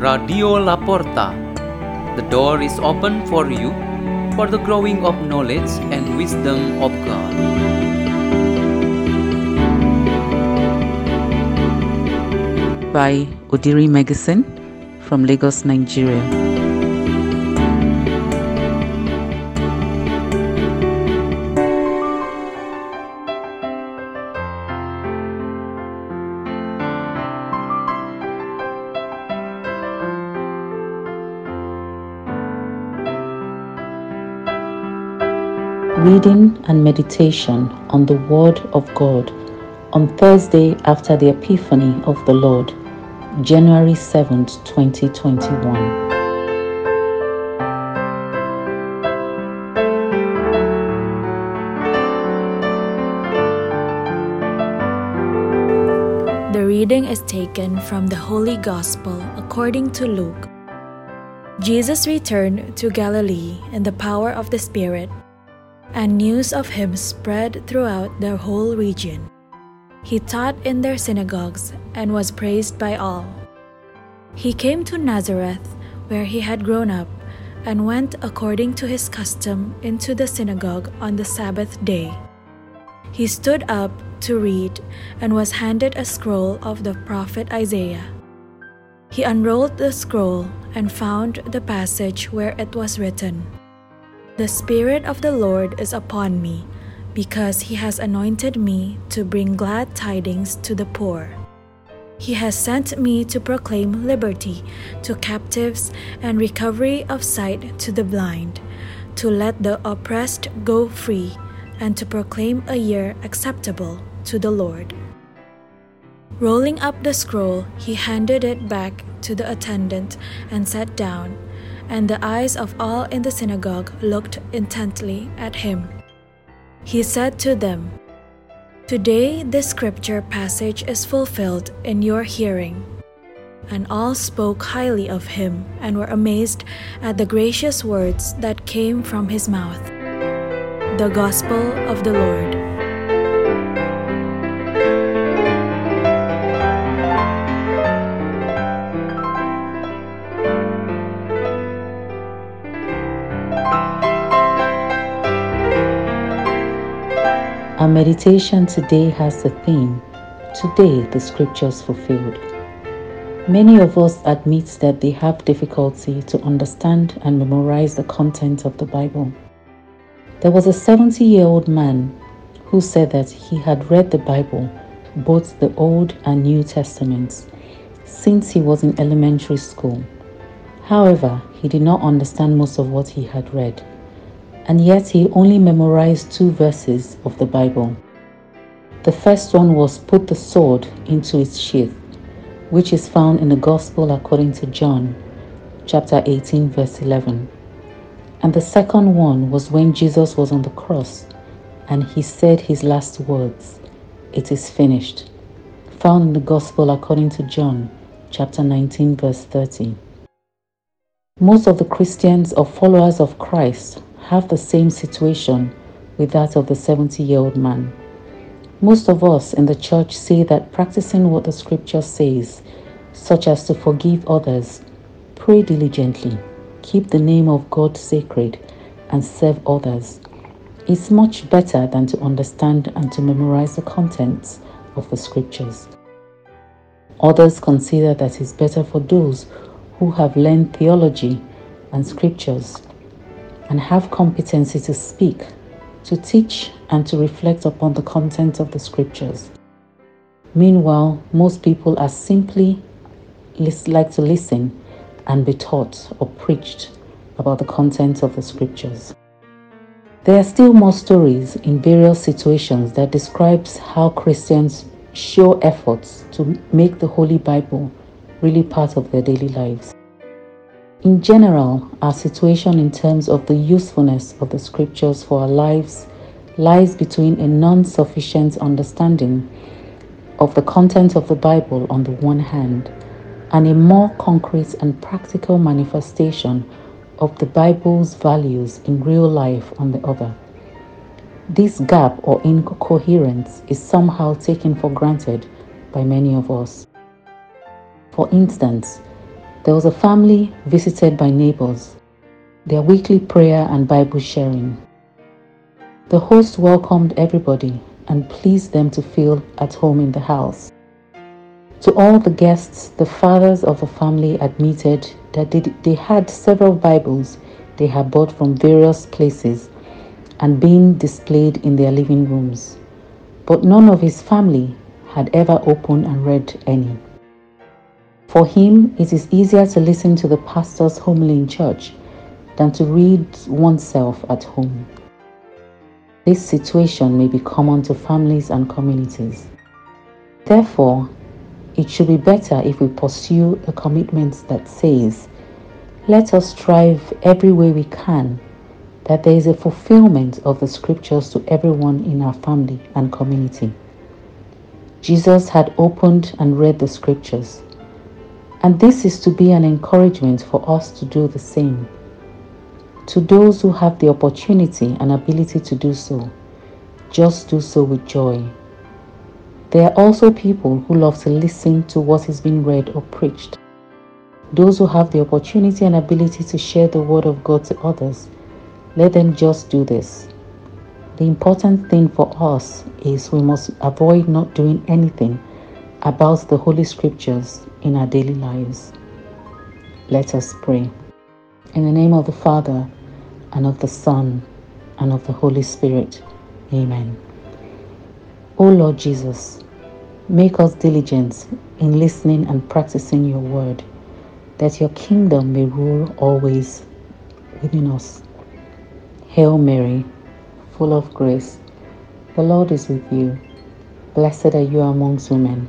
Radio La Porta. The door is open for you for the growing of knowledge and wisdom of God. by Odiri Meggison from Lagos, Nigeria. Reading and meditation on the Word of God on Thursday after the Epiphany of the Lord, January 7th, 2021. The reading is taken from the Holy Gospel according to Luke. Jesus returned to Galilee in the power of the Spirit, and news of him spread throughout the whole region. He taught in their synagogues and was praised by all. He came to Nazareth, where he had grown up, and went according to his custom into the synagogue on the Sabbath day. He stood up to read and was handed a scroll of the prophet Isaiah. He unrolled the scroll and found the passage where it was written The Spirit of the Lord is upon me, because he has anointed me to bring glad tidings to the poor. He has sent me to proclaim liberty to captives and recovery of sight to the blind, to let the oppressed go free, and to proclaim a year acceptable to the Lord. Rolling up the scroll, he handed it back to the attendant and sat down, and the eyes of all in the synagogue looked intently at him. He said to them, Today this scripture passage is fulfilled in your hearing. And all spoke highly of him and were amazed at the gracious words that came from his mouth. The Gospel of the Lord. Meditation today has the theme Today the Scriptures Fulfilled. Many of us admit that they have difficulty to understand and memorize the content of the Bible. There was a 70 year old man who said that he had read the Bible, both the Old and New Testaments, since he was in elementary school. However, he did not understand most of what he had read and yet he only memorized two verses of the Bible. The first one was Put the sword into its sheath, which is found in the Gospel according to John, chapter 18, verse 11. And the second one was when Jesus was on the cross and he said his last words, It is finished, found in the Gospel according to John, chapter 19, verse 30. Most of the Christians or followers of Christ have the same situation with that of the 70 year old man. Most of us in the church say that practicing what the scripture says, such as to forgive others, pray diligently, keep the name of God sacred, and serve others, is much better than to understand and to memorize the contents of the scriptures. Others consider that it's better for those who have learned theology and scriptures and have competency to speak, to teach, and to reflect upon the content of the scriptures. Meanwhile, most people are simply like to listen and be taught or preached about the content of the scriptures. There are still more stories in various situations that describes how Christians show efforts to make the Holy Bible really part of their daily lives. In general, our situation in terms of the usefulness of the scriptures for our lives lies between a non sufficient understanding of the content of the Bible on the one hand and a more concrete and practical manifestation of the Bible's values in real life on the other. This gap or incoherence is somehow taken for granted by many of us. For instance, There was a family visited by neighbors, their weekly prayer and Bible sharing. The host welcomed everybody and pleased them to feel at home in the house. To all the guests, the fathers of the family admitted that they, they had several Bibles they had bought from various places and been displayed in their living rooms. But none of his family had ever opened and read any. For him, it is easier to listen to the pastor's homily in church than to read oneself at home. This situation may be common to families and communities. Therefore, it should be better if we pursue a commitment that says, let us strive every way we can that there is a fulfillment of the scriptures to everyone in our family and community. Jesus had opened and read the scriptures, and this is to be an encouragement for us to do the same. To those who have the opportunity and ability to do so, just do so with joy. There are also people who love to listen to what is being read or preached. Those who have the opportunity and ability to share the word of God to others, let them just do this. The important thing for us is we must avoid not doing anything about the Holy Scriptures in our daily lives. Let us pray. In the name of the Father, and of the Son, and of the Holy Spirit. Amen. O Lord Jesus, make us diligent in listening and practicing your word, that your kingdom may rule always within us. Hail Mary, full of grace, the Lord is with you. Blessed are you amongst women,